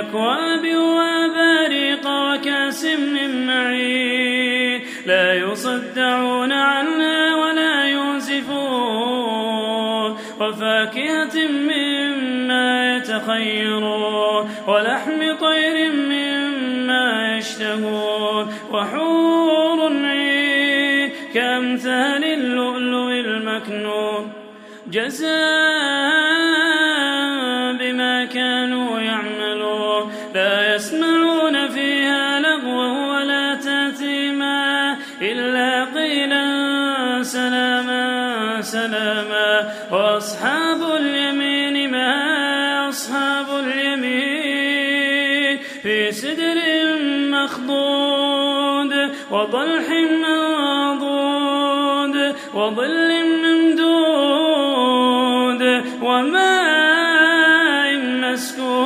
بأكواب وأباريق وكأس من معين. لا يصدعون عنها ولا ينزفون. وفاكهة مما يتخيرون. ولحم طير مما يشتهون. وحور عين كأمثال اللؤلؤ المكنون. جزاء أصحاب اليمين في سدر مخضود وضلح منضود وظل ممدود وماء مسكوب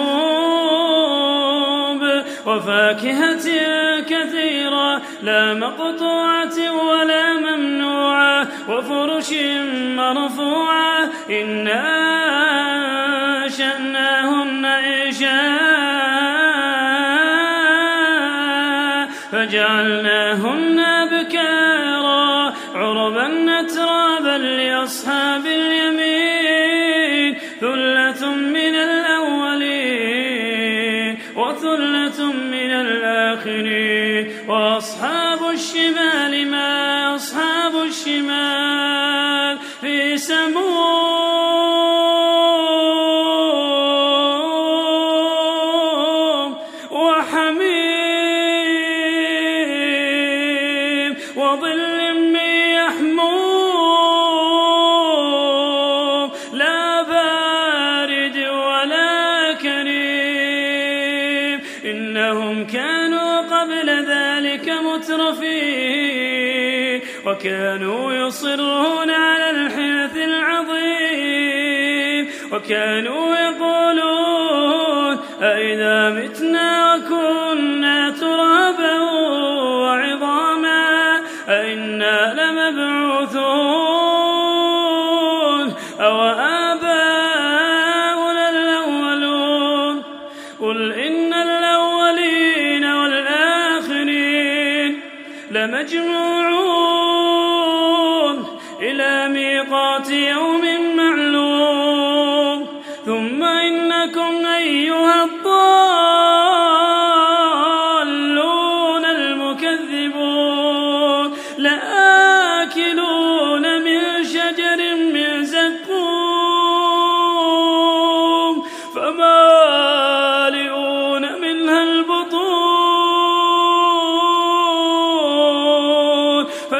وفاكهة كثيرة لا مقطوعة ولا ممنوعة وفرش مرفوعة إنا فجعلناهن أبكارا عربا أترابا لأصحاب اليمين ثلة من الأولين وثلة من الآخرين. وأصحاب الشمال ما أصحاب الشمال؟ في سموم وحميم. كانوا قبل ذلك مترفين وكانوا يصرون على الحنث العظيم وكانوا يقولون أئذا متنا لمجموعون إلى ميقات يوم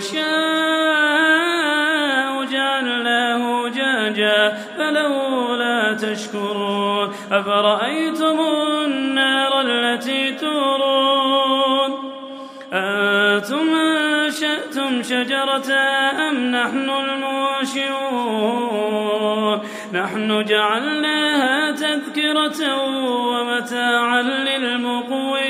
نشاء جعلناه جاجا فلولا تشكرون أفرأيتم النار التي تورون أنتم أنشأتم شجرتها أم نحن المنشئون نحن جعلناها تذكرة ومتاعا للمقوين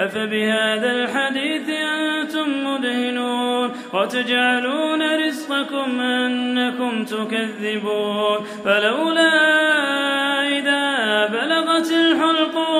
أفبهذا الحديث أنتم مدهنون وتجعلون رزقكم أنكم تكذبون فلولا إذا بلغت الحلقوم